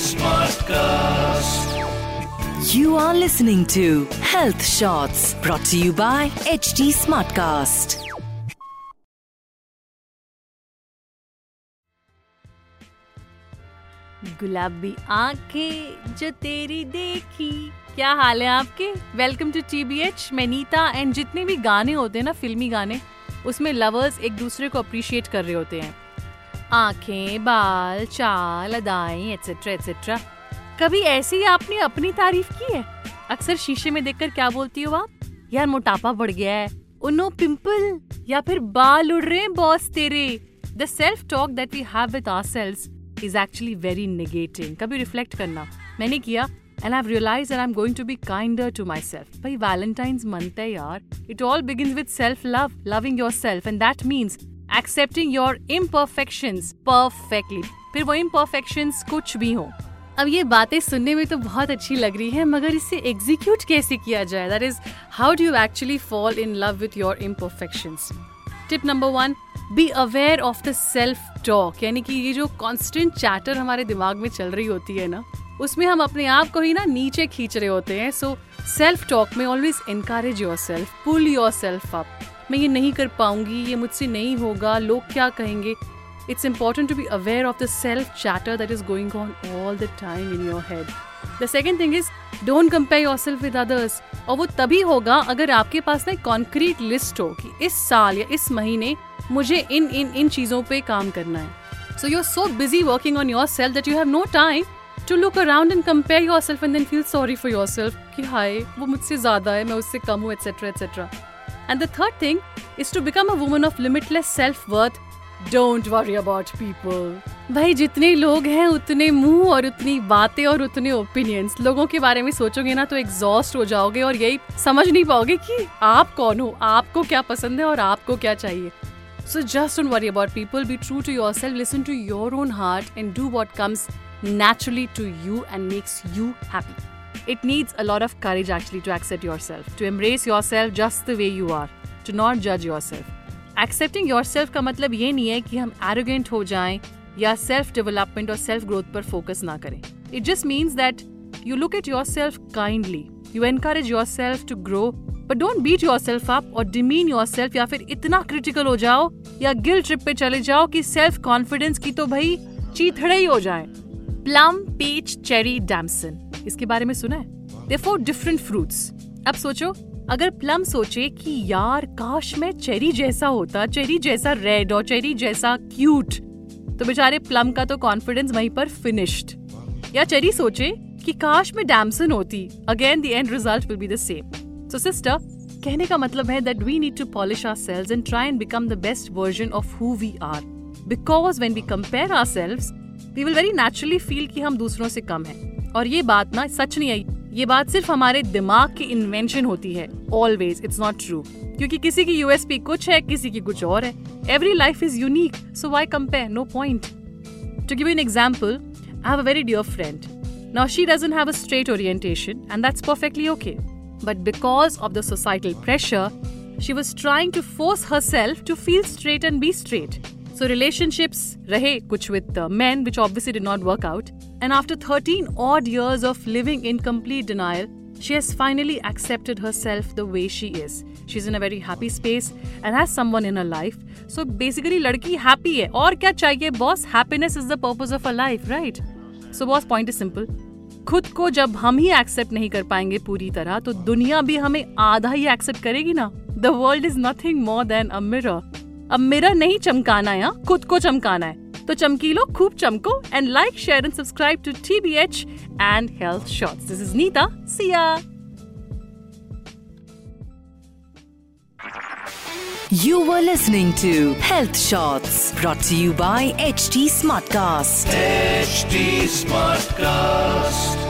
Smartcast. You are listening to Health Shots, brought to you by HD Smartcast. गुलाबी आँखें जो तेरी देखी, क्या हाल है आपके वेलकम टू टीबीएच मैं नीता एंड जितने भी गाने होते हैं ना, फिल्मी गाने, उसमें लवर्स एक दूसरे को अप्रिशिएट कर रहे होते हैं आँखें, बाल, चाल, अदाएँ एटसेट्रा एटसेट्रा कभी ऐसे ही आपने अपनी तारीफ़ की है? अक्सर शीशे में देखकर क्या बोलती हो आप? यार, मोटापा बढ़ गया है। उनो पिंपल या फिर बाल उड़ रहे हैं बॉस तेरे। The self talk that we have with ourselves is actually very negating कभी रिफ्लेक्ट करना। मैंने किया and I realise that I am going to be kinder to my self भाई वैलेंटाइंस मंथ है यार। It all begin with self love loving your self and that means accepting your imperfections perfectly फिर वो imperfections कुछ भी हो। अब ये बातें सुनने में तो बहुत अच्छी लग रही है, मगर इसे एग्जीक्यूट कैसे किया जाए? That is how do you actually fall in love with your imperfections tip number one be aware of the self talk यानी कि ये जो कॉन्स्टेंट चैटर हमारे दिमाग में चल रही होती है ना, उसमें हम अपने आप को ही ना नीचे खींच रहे होते हैं। सो सेल्फ टॉक में always encourage your self pull your self up मैं ये नहीं कर पाऊँगी, ये मुझसे नहीं होगा, लोग क्या कहेंगे? It's important to be aware of the self chatter that is going on all the time in your head the second thing is don't compare your self with others और वो तभी होगा अगर आपके पास ना एक कॉन्क्रीट लिस्ट हो कि इस साल या इस महीने मुझे इन इन इन चीज़ों पे काम करना है। So you are so busy working on your self that you have no time to look around and compare your self and then feel sorry for your self कि हाय, वो मुझसे ज़्यादा है, मैं उससे कम हूँ etcetera etcetera and the third thing is to become a woman of limitless self worth don't worry about people भाई जितने लोग हैं उतने मुँह और उतनी बातें और उतने ओपिनियंस लोगों के बारे में सोचोगे ना तो एग्जॉस्ट हो जाओगे और यही समझ नहीं पाओगे कि आप कौन हो आपको क्या पसंद है और आपको क्या चाहिए। So just don't worry about people be true to your self listen to your own heart and do what comes naturally to you and makes you happy. It needs a lot of courage actually to accept yourself, to embrace yourself just the way you are, to not judge yourself. Accepting your self का मतलब ये नहीं है कि हम arrogant हो जाएँ या सेल्फ डेवलपमेंट और सेल्फ ग्रोथ पर फोकस ना करें. It just means that you look at yourself kindly you encourage yourself to grow but don't beat yourself up और डिमीन योर सेल्फ या फिर इतना क्रिटिकल हो जाओ या गिल ट्रिप पे चले जाओ कि सेल्फ कॉन्फिडेंस की तो भाई चीथड़े ही हो जाए. प्लम पीच चेरी डैमसन इसके बारे में सुना है? दे फोर डिफरेंट फ्रूट्स अब सोचो, अगर प्लम सोचे कि यार, काश मैं चेरी जैसा होता चेरी जैसा रेड और चेरी जैसा क्यूट तो बेचारे प्लम का तो कॉन्फिडेंस वहीं पर फिनिश्ड या चेरी सोचे कि काश मैं डैमसन होती again the end result will be the same so sister कहने का मतलब है that we need to polish our selves and try and become the best version of who we are because when we compare our selves we will very naturally feel कि हम दूसरों से कम हैं। और ये बात ना सच नहीं आई। ये बात सिर्फ़ हमारे दिमाग की इन्वेंशन होती है। ऑलवेज इट्स नॉट ट्रू क्योंकि किसी की यूएसपी कुछ है, किसी की कुछ और है। Every life is unique so why compare no point to give an example I have a very dear friend now she doesn't have a straight orientation and that's perfectly okay but because of the societal pressure she was trying to force her to feel straight and be straight So relationships rahe kuch with uh, men, which obviously did not work out. And after 13 odd years of living in complete denial, she has finally accepted herself the way she is. She's in a very happy space and has someone in her life. So basically, ladki happy hai. और क्या चाहिए boss? Happiness is the purpose of her life, right? So boss, point is simple. खुद को जब हम ही accept नहीं कर पाएँगे पूरी तरह तो दुनिया भी हमें आधा ही एक्सेप्ट करेगी ना the world is nothing more than a mirror अब मिरर नहीं चमकाना है खुद को चमकाना है। तो चमकीलो खूब चमको and like share and subscribe to T B H and health shorts this is Neeta Siya You were listening to Health Shots brought to you by HT Smartcast. HD Smartcast.